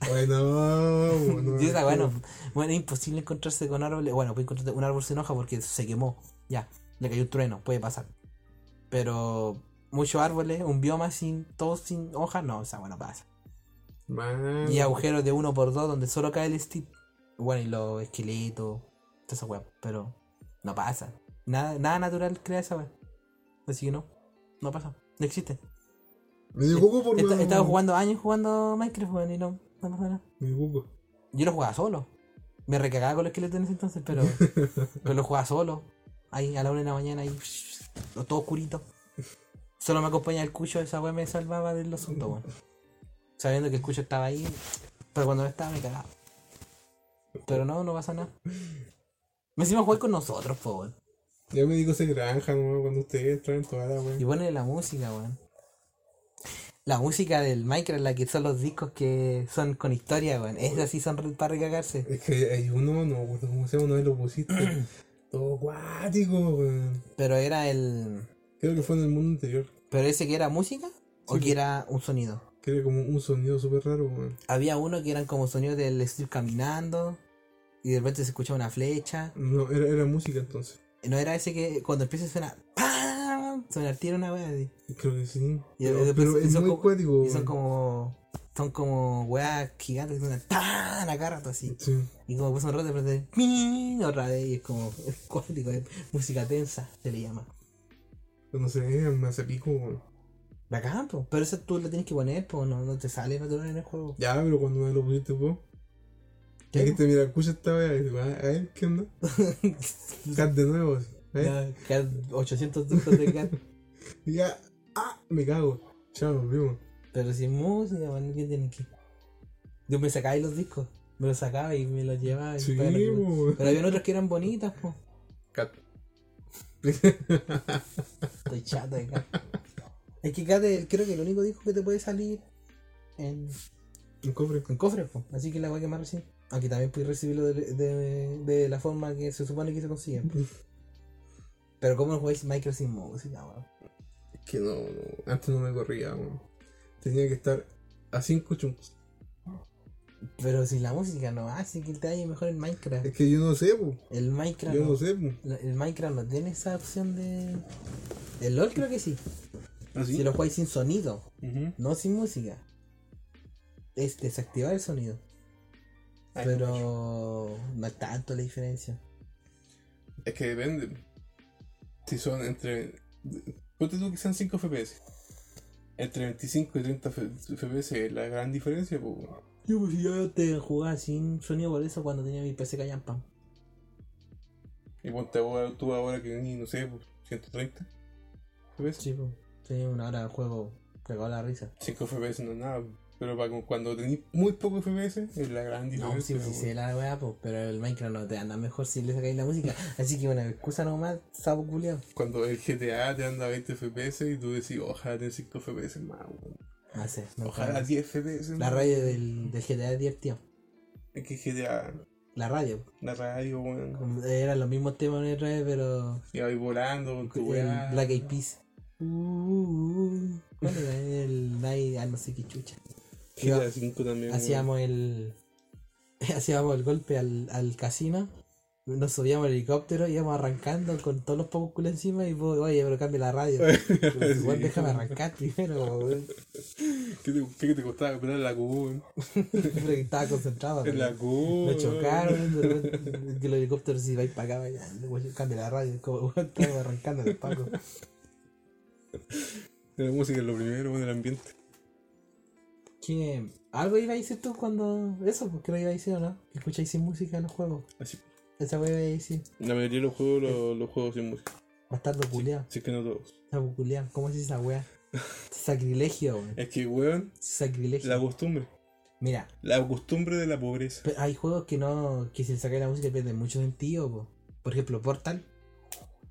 Ay, no, weón, no. Y esa weá no- bueno, es imposible encontrarse con árboles. Bueno, puede encontrarte un árbol sin hoja porque se quemó. Ya, le cayó un trueno, puede pasar. Pero muchos árboles, un bioma sin, todos sin hoja, no, esa weá no pasa. Man. Y agujeros de uno por dos donde solo cae el stick. Bueno, y los esqueletos, toda esa weá. Pero no pasa. Nada, nada natural crea esa weá. Así que no, no pasa. No existe. Me dio coco por He estado jugando años jugando Minecraft, weón, y no, no pasa nada. Me dio. Yo lo jugaba solo. Me recagaba con los esqueletos en ese entonces, pero, pero lo jugaba solo. Ahí a la una de la mañana, ahí, todo oscurito. Solo me acompañaba el cucho, esa weá me salvaba del asunto, weón. Sabiendo que el cucho estaba ahí, pero cuando no estaba me cagaba. Pero no, no pasa nada. Me encima jugar con nosotros, po, weón. Ya me digo ese granja, ¿no? Cuando ustedes traen toda la Y weón. ponen la música, weón. La música del Minecraft, la que son los discos que son con historia, weón. Esas sí son para recagarse. Es que hay uno, no cómo se llama, vez lo pusiste. Todo acuático, weón. Pero era el. Creo que fue en el mundo anterior. ¿Pero ese que era música? ¿O Sí. que era un sonido? Que era como un sonido súper raro, weón. Había uno que eran como sonidos del Steve caminando. Y de repente se escuchaba una flecha. No, era, era música entonces. No era ese que cuando empieza a sonar. ¡Pam! Suena al tiro una wea así. Creo que sí. Y pero después- pero y es son muy como- Y son como. Son como weas gigantes que suenan ¡tan! a cada rato así. Sí. Y como pasa un rato de repente. ¡ping! Otra vez. Y es como. Es cuático, es música tensa, se le llama. Pero no sé, me hace pico. Bacán, po. Pero eso tú lo tienes que poner, pues no, no te sale natural en el juego. Ya, pero cuando me lo pusiste vos. ¿Qué? Ya que te mira, escucha esta wea y digo, "Ah, a ver, ¿qué onda? Cat de nuevo. ¿eh? Ya, cada 800 discos de cat. Y ya, ah, me cago. Ya nos vimos. Pero sin música, man, ¿qué tienen que? Yo me sacaba ahí los discos. Me los sacaba y me los llevaba. y Sí, weón. Pero había otras que eran bonitas, po. Cat. Estoy chato de cat. Es que cat es, creo que el único disco que te puede salir en, Un cofre. en cofre, po. Así que la voy a quemar recién. Aunque también puedes recibirlo de, de, de la forma que se supone que se consigue. Pero ¿cómo jugáis Minecraft sin música, weón? Es que no, no, antes no me corría, weón. Tenía que estar a 5 chunks. Pero si la música no hace que te vaya mejor en Minecraft. Es que yo no sé, po. El Minecraft. Yo no- no sé, po. El Minecraft no tiene esa opción de. El LOL creo que sí. ¿Así? Si lo jugáis sin sonido, no sin música. Es desactivar el sonido. Ay, Pero no es tanto la diferencia. Es que depende. Si son entre. Ponte tú que sean 5 FPS. Entre 25 y 30 F- FPS es la gran diferencia, pues. Yo pues yo te jugaba sin sonido por eso cuando tenía mi PC Callampan. Y ponte ahora- tú ahora que ni, no sé, pues, 130 FPS. Sí, pues. Tenía una hora de juego cagado la risa. 5 FPS no es nada. Pero para cu- cuando tenés muy poco FPS es la gran No, diferencia. sí, sí, pues. sé la weá, pues, pero el Minecraft no te anda mejor si le sacáis la música. Así que una excusa nomás, sapo culiao. Cuando el GTA te anda a 20 FPS y tú decís, ojalá tener 5 FPS más, weón. No sé, no Ojalá sé. 10 FPS La radio del, del GTA es divertido. Es que GTA, La radio. la radio, weón. como- Eran los mismos temas en el radio, pero. Y ahí volando con tu weá. Black Eyed Peas. Uh, uh, uh. ¿Cuál era? El Night, ah, no sé qué chucha. GTA 5 también. weón. Hacíamos el. Hacíamos el golpe al, al casino. Nos subíamos al helicóptero, íbamos arrancando con todos los culos encima y vos, oye, pero cambia la radio. Igual Sí. déjame arrancar primero, weón. ¿Qué te, qué te costaba comprar la Q, weón? Pero que estaba concentrado. En la. Q. Me chocaron, que los helicópteros si vais para acá, vaya, cambia la radio, como estamos arrancando el paco. La música es lo primero, weón, el ambiente. ¿Qué? ¿Algo iba a decir tú cuando. Eso? ¿Por qué lo iba a decir o no? Que escucháis sin música en los juegos. Así. Esa wea iba a decir. La mayoría de los juegos los, los juegos sin música. Bastardo culiao. Si es que no todos. Bastardo culiao. ¿Cómo es esa wea? Sacrilegio, weón. Es que, weón, Sacrilegio. la costumbre. Mira, La costumbre de la pobreza. hay juegos que no. que si le sacáis la música pierden mucho sentido, po. Por ejemplo, Portal.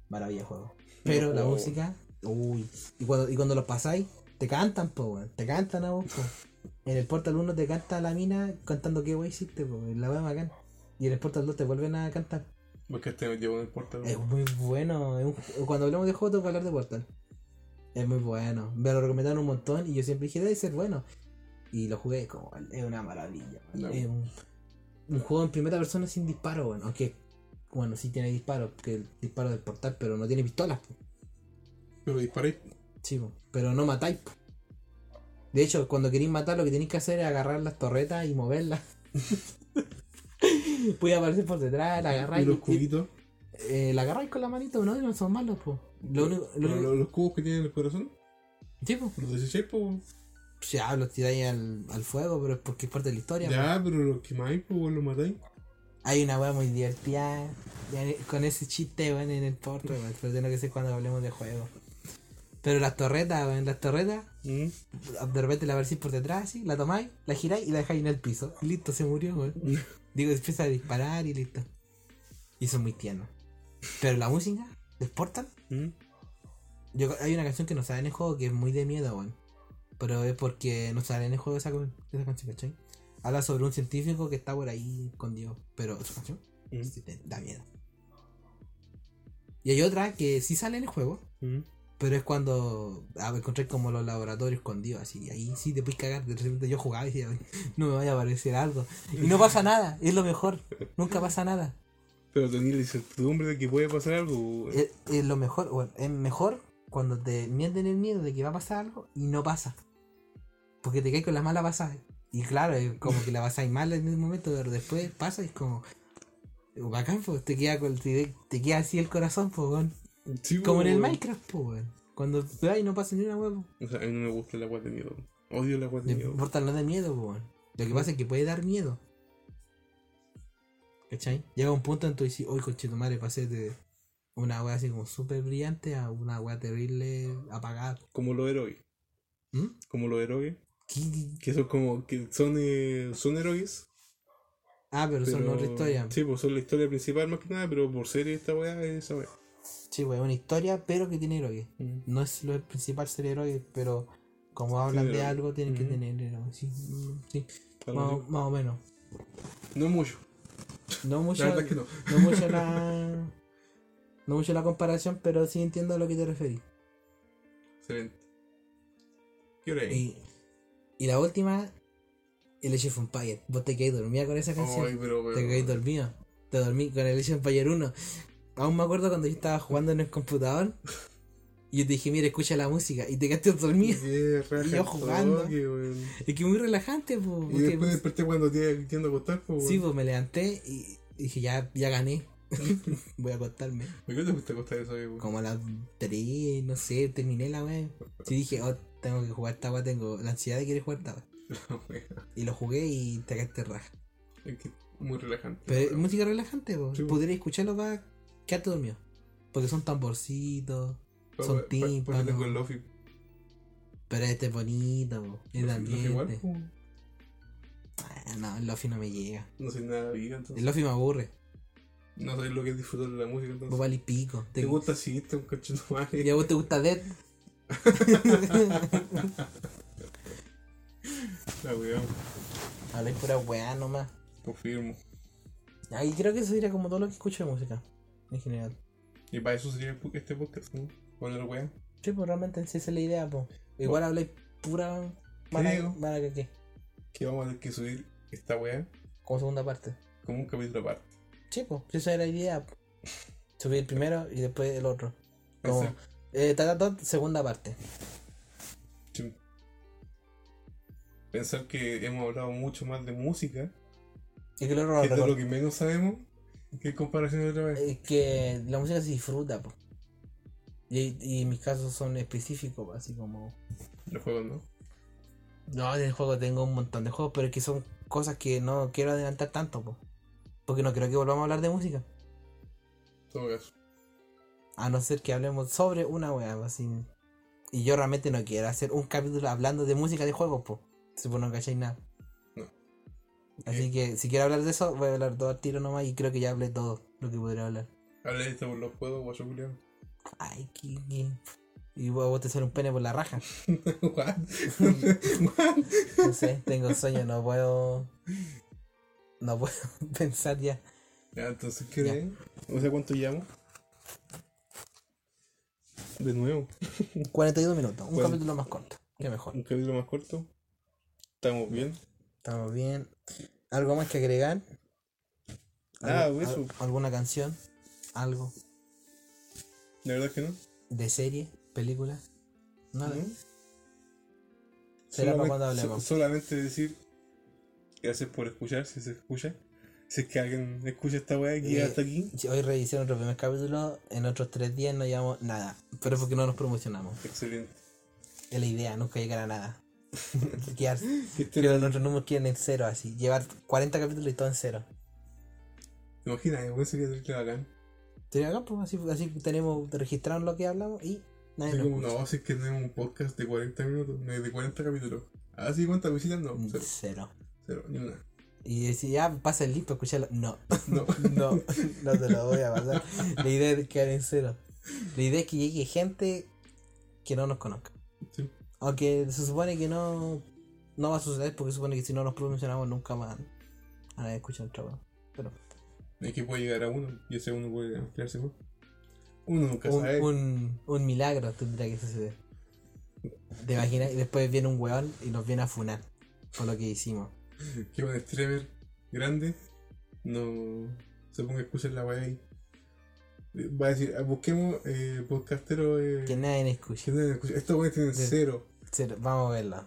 Maravilla juego. Pero No la juego. música. Uy. Y cuando, y cuando los pasáis, te cantan, po, weón. Te cantan a vos, po. En el Portal 1 te canta la mina cantando qué wey hiciste, po. La wea bacán. Y en el Portal 2 te vuelven a cantar. Porque te metió en el portal. Es muy bueno. es un- cuando hablamos de juego tengo que hablar de Portal. Es muy bueno. Me lo recomendaron un montón y yo siempre dije debe ser bueno. Y lo jugué como es una maravilla. No. Es un, un juego en primera persona sin disparo, bueno. Aunque, bueno, sí tiene disparo, porque el disparo del portal, pero no tiene pistolas. Pero disparé. Sí, pero no matáis. po. De hecho, cuando queréis matar, lo que tenéis que hacer es agarrar las torretas y moverlas. Puede aparecer por detrás, la Y agarráis. los y- cubitos. eh, la agarráis con la manito, no, no son malos, po. Lo único, lo Pero único- los, los cubos que tienen el corazón. Sí, po. Los desecháis, po. Ya los tiráis al, al fuego, pero es porque es parte de la historia. po. Ya, pero los quemáis, po, los matáis. Hay una weá muy divertida con ese chiste, weón, en el weón, pero tiene que ser cuando hablemos de juego. Pero las torretas, weón, las torretas, Mm. de repente la versión por detrás, así, la tomáis, la giráis y la dejáis en el piso. Y listo, se murió, weón. Digo, empieza a disparar y listo. Y son muy tiernos. Pero la música, Portal, Mm. yo, hay una canción que no sale en el juego que es muy de miedo, weón. Pero es porque no sale en el juego esa, esa canción, ¿cachai? Habla sobre un científico que está por ahí escondido. Pero su canción Mm. sí da miedo. Y hay otra que sí sale en el juego, Mm. Pero es cuando ah, encontré como los laboratorios escondidos, así. Y ahí sí te puedes cagar. De repente yo jugaba y decía, "Ay, no me vaya a aparecer algo. Y no pasa nada, es lo mejor. Nunca pasa nada. Pero tenéis la incertidumbre de que puede pasar algo. Es, es lo mejor, bueno, es mejor cuando te mienten el miedo de que va a pasar algo y no pasa. Porque te caes con la mala pasada. Y claro, es como que la pasáis mal en el momento, pero después pasa y es como. Bacán, pues te queda, te, te queda así el corazón, pues, po, Como en el weón. Minecraft, pues, weón. Cuando y no pasa ni una huevo. O sea, a mí no me gusta el agua de miedo. Odio el agua de miedo. Portal no da miedo, weón. Lo que pasa es que puede dar miedo. ¿Cachai? Llega un punto en tú dices, uy, coche tu madre, pasé de una wea así como súper brillante a una wea terrible apagada. Como los héroes. ¿Mm? Como los héroes. ¿Qué? Que son como. que son, eh, son héroes. Ah, pero, son pero- otra historia. Sí, pues son la historia principal más que nada, pero por serie esta weá es esa weá. Sí, pues, es una historia, pero que tiene héroes. Mm. No es lo principal ser héroe, pero como hablan de algo, tienen que Ujú. tener héroes. Sí, mm, sí. Algo Más, más o menos. No mucho. No mucho, La verdad es que no. no mucho la. No mucho la comparación, pero sí entiendo a lo que te referís. Excelente. ¿Qué hora? Y, y la última, el Age of Empire. Vos te quedás dormida con esa canción. Ay, pero, pero- te quedás dormido. Te dormí con el Age of Empire 1. Aún me acuerdo cuando yo estaba jugando en el computador. Y yo te dije, mira, escucha la música. Y te quedaste dormido. Raja Y yo jugando. toque. Es que muy relajante, po, Y después pues, desperté cuando te a acostar, pues, Sí, pues me levanté y dije, ya, ya gané. Voy a acostarme. ¿Por qué te fuiste a acostar esa weón? Como a las 3, no sé, terminé la wea. Sí dije, oh, tengo que jugar esta wea, tengo la ansiedad de querer jugar esta wea. Y lo jugué y te quedaste raja. Es que muy relajante. Pero es música relajante, po. Sí, po. Podrías escucharlo para quedarte dormido. Porque son tamborcitos, Pa- son pa- pa- tímpanos. tengo el lofi. pero este es bonito. Es de Lofi- lofi igual, ambiente. Ah, no, el lofi no me llega. No soy nada viva, El entonces. lofi me aburre. No sabes lo que es disfrutar de la música, entonces. Vos valís pico. ¿Te Te, gusta si un cochino más? ¿Y a vos te gusta Dead? La weón. Habláis pura weá nomás. Confirmo. Ahí creo que eso sería como todo lo que escucho de música. En general. Y para eso sería este podcast, ¿no? Poner weón. Sí, pues realmente sí esa es la idea, pues. Igual habláis pura. Mala, que qué. Que vamos a tener que subir esta weá Como segunda parte. como un capítulo aparte. Sí, pues. Esa era la idea. po. Subir el primero y después el otro. Como. Eh, segunda parte. Sí. Pensar que hemos hablado mucho más de música, Y que otro que es de recor- lo que menos sabemos, que en comparación de otra vez. es que la música se disfruta, pues. Y, y mis casos son específicos, po, así como. Los juegos, ¿no? No, en el juego tengo un montón de juegos, pero es que son cosas que no quiero adelantar tanto, po. Porque no creo que volvamos a hablar de música. Todo caso. A no ser que hablemos sobre una wea, po, así. Y yo realmente no quiero hacer un capítulo hablando de música de juegos, po. Si vos no cacháis nada. Así que si quiero hablar de eso, voy a hablar todo al tiro nomás y creo que ya hablé todo lo que podría hablar. Habla de por los juegos, guacho culiao. Ay, qué. Y vos, vos te sale un pene por la raja. What? No sé, tengo sueño, no puedo. No puedo pensar ya. Ya, entonces, ¿qué Ya. O sea, ¿cuánto llamo? De nuevo. 42 minutos, un Bueno. capítulo más corto. Qué mejor. Un capítulo más corto. Estamos bien. Estamos bien. ¿Algo más que agregar? Ah, ¿Algo- eso. al- ¿Alguna canción? ¿Algo? La verdad es que no. ¿De serie? ¿Película? Nada. ¿No? Será para Solamente- cuando hablemos. so- solamente decir gracias por escuchar, si se escucha. Si es que alguien escucha esta weá y Eh, hasta aquí. Hoy revisé nuestro primer capítulo. En otros tres días no llevamos nada. Pero es porque no nos promocionamos. Excelente. Es la idea, nunca llegar a nada. Quedar- Este Pero nuestros números quieren en cero, así. Llevar 40 capítulos y todo en cero. ¿Te imaginas? Weón sería terrible bacán. Sería acá, pues, así, así tenemos registrado lo que hablamos y nadie Así nos como, no, si es que tenemos un podcast de 40 minutos, no, de 40 capítulos. Ah, sí, ¿cuántas visitas? No, cero. Cero. Cero, ni una. Y decir, ya pasa el link para escucharlo. No, No. no, no te lo voy a pasar. La idea es quedar en cero. La idea es que llegue gente que no nos conozca. Sí. Aunque se supone que no, no va a suceder porque se supone que si no nos promocionamos nunca más a nadie escucha nuestra voz. Pero Es que puede llegar a uno y ese uno puede ampliarse más. Uno nunca un, sabe. un, un milagro tendría que suceder. ¿Te imaginas? Y después viene un weón y nos viene a funar por lo que hicimos. Que un streamer grande no se ponga a escuchar la weá ahí. Va a decir, ah, busquemos eh, podcastero. Eh, Que nadie escuche. que nadie escuche. Estos weones tienen Sí. cero. Vamos a verlo.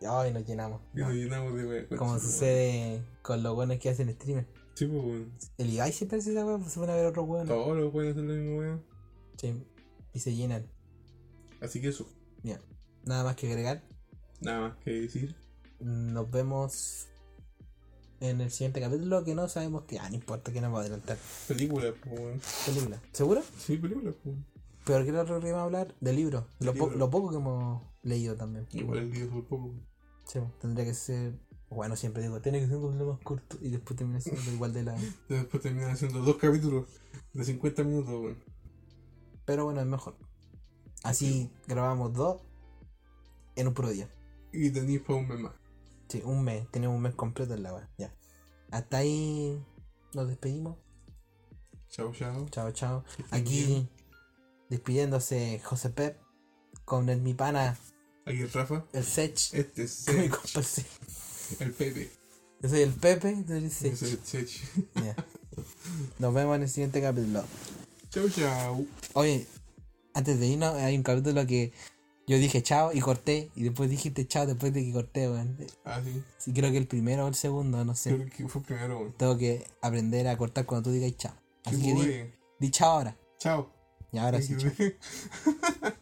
Y hoy nos llenamos. Y nos llenamos de weá. Como sucede con los buenos que hacen streamer. Sí, pues, weón. El Ibai siempre hace esa weá, pues se pone a ver otro weón. Todos los weones hacen la misma weá. Sí. Y se llenan. Así que eso. Bien. Nada más que agregar. Nada más que decir. Nos vemos en el siguiente capítulo que no sabemos que. Ah, no importa que no vamos a adelantar. Película, pues, weón. Película. ¿Seguro? Sí, película, pues. Pero ¿qué otro que vamos a hablar? De libros. Lo, po- libro. lo poco que hemos leído también. Igual el día fue poco. Sí, tendría que ser. Bueno, siempre digo, tiene que ser un poquito más corto. Y después termina siendo igual de la. Después terminan haciendo dos capítulos de 50 minutos, weón. Pero bueno, es mejor. Así grabamos dos en un puro día. Y tenéis para un mes más. Sí, un mes. Tenemos un mes completo en la web. Ya. Hasta ahí nos despedimos. Chao, chao. Chao, chao. Aquí. Despidiéndose José Pep con el, mi pana, Aquí el Rafa. el Sech. Este es con mi Sech. compa el Sech. El Pepe. Yo soy el Pepe, tú eres Yo Sech. soy el Chechi. Ya. Nos vemos en el siguiente capítulo. Chau, chau. Oye, antes de irnos, hay un capítulo que yo dije chao y corté, y después dijiste chao después de que corté, weón. Ah, sí. Sí, creo que el primero o el segundo, no sé. Creo que fue primero, weón. Tengo que aprender a cortar cuando tú digas chao. Así que di, güey. di chao ahora. Chao. Y ahora sí, chao.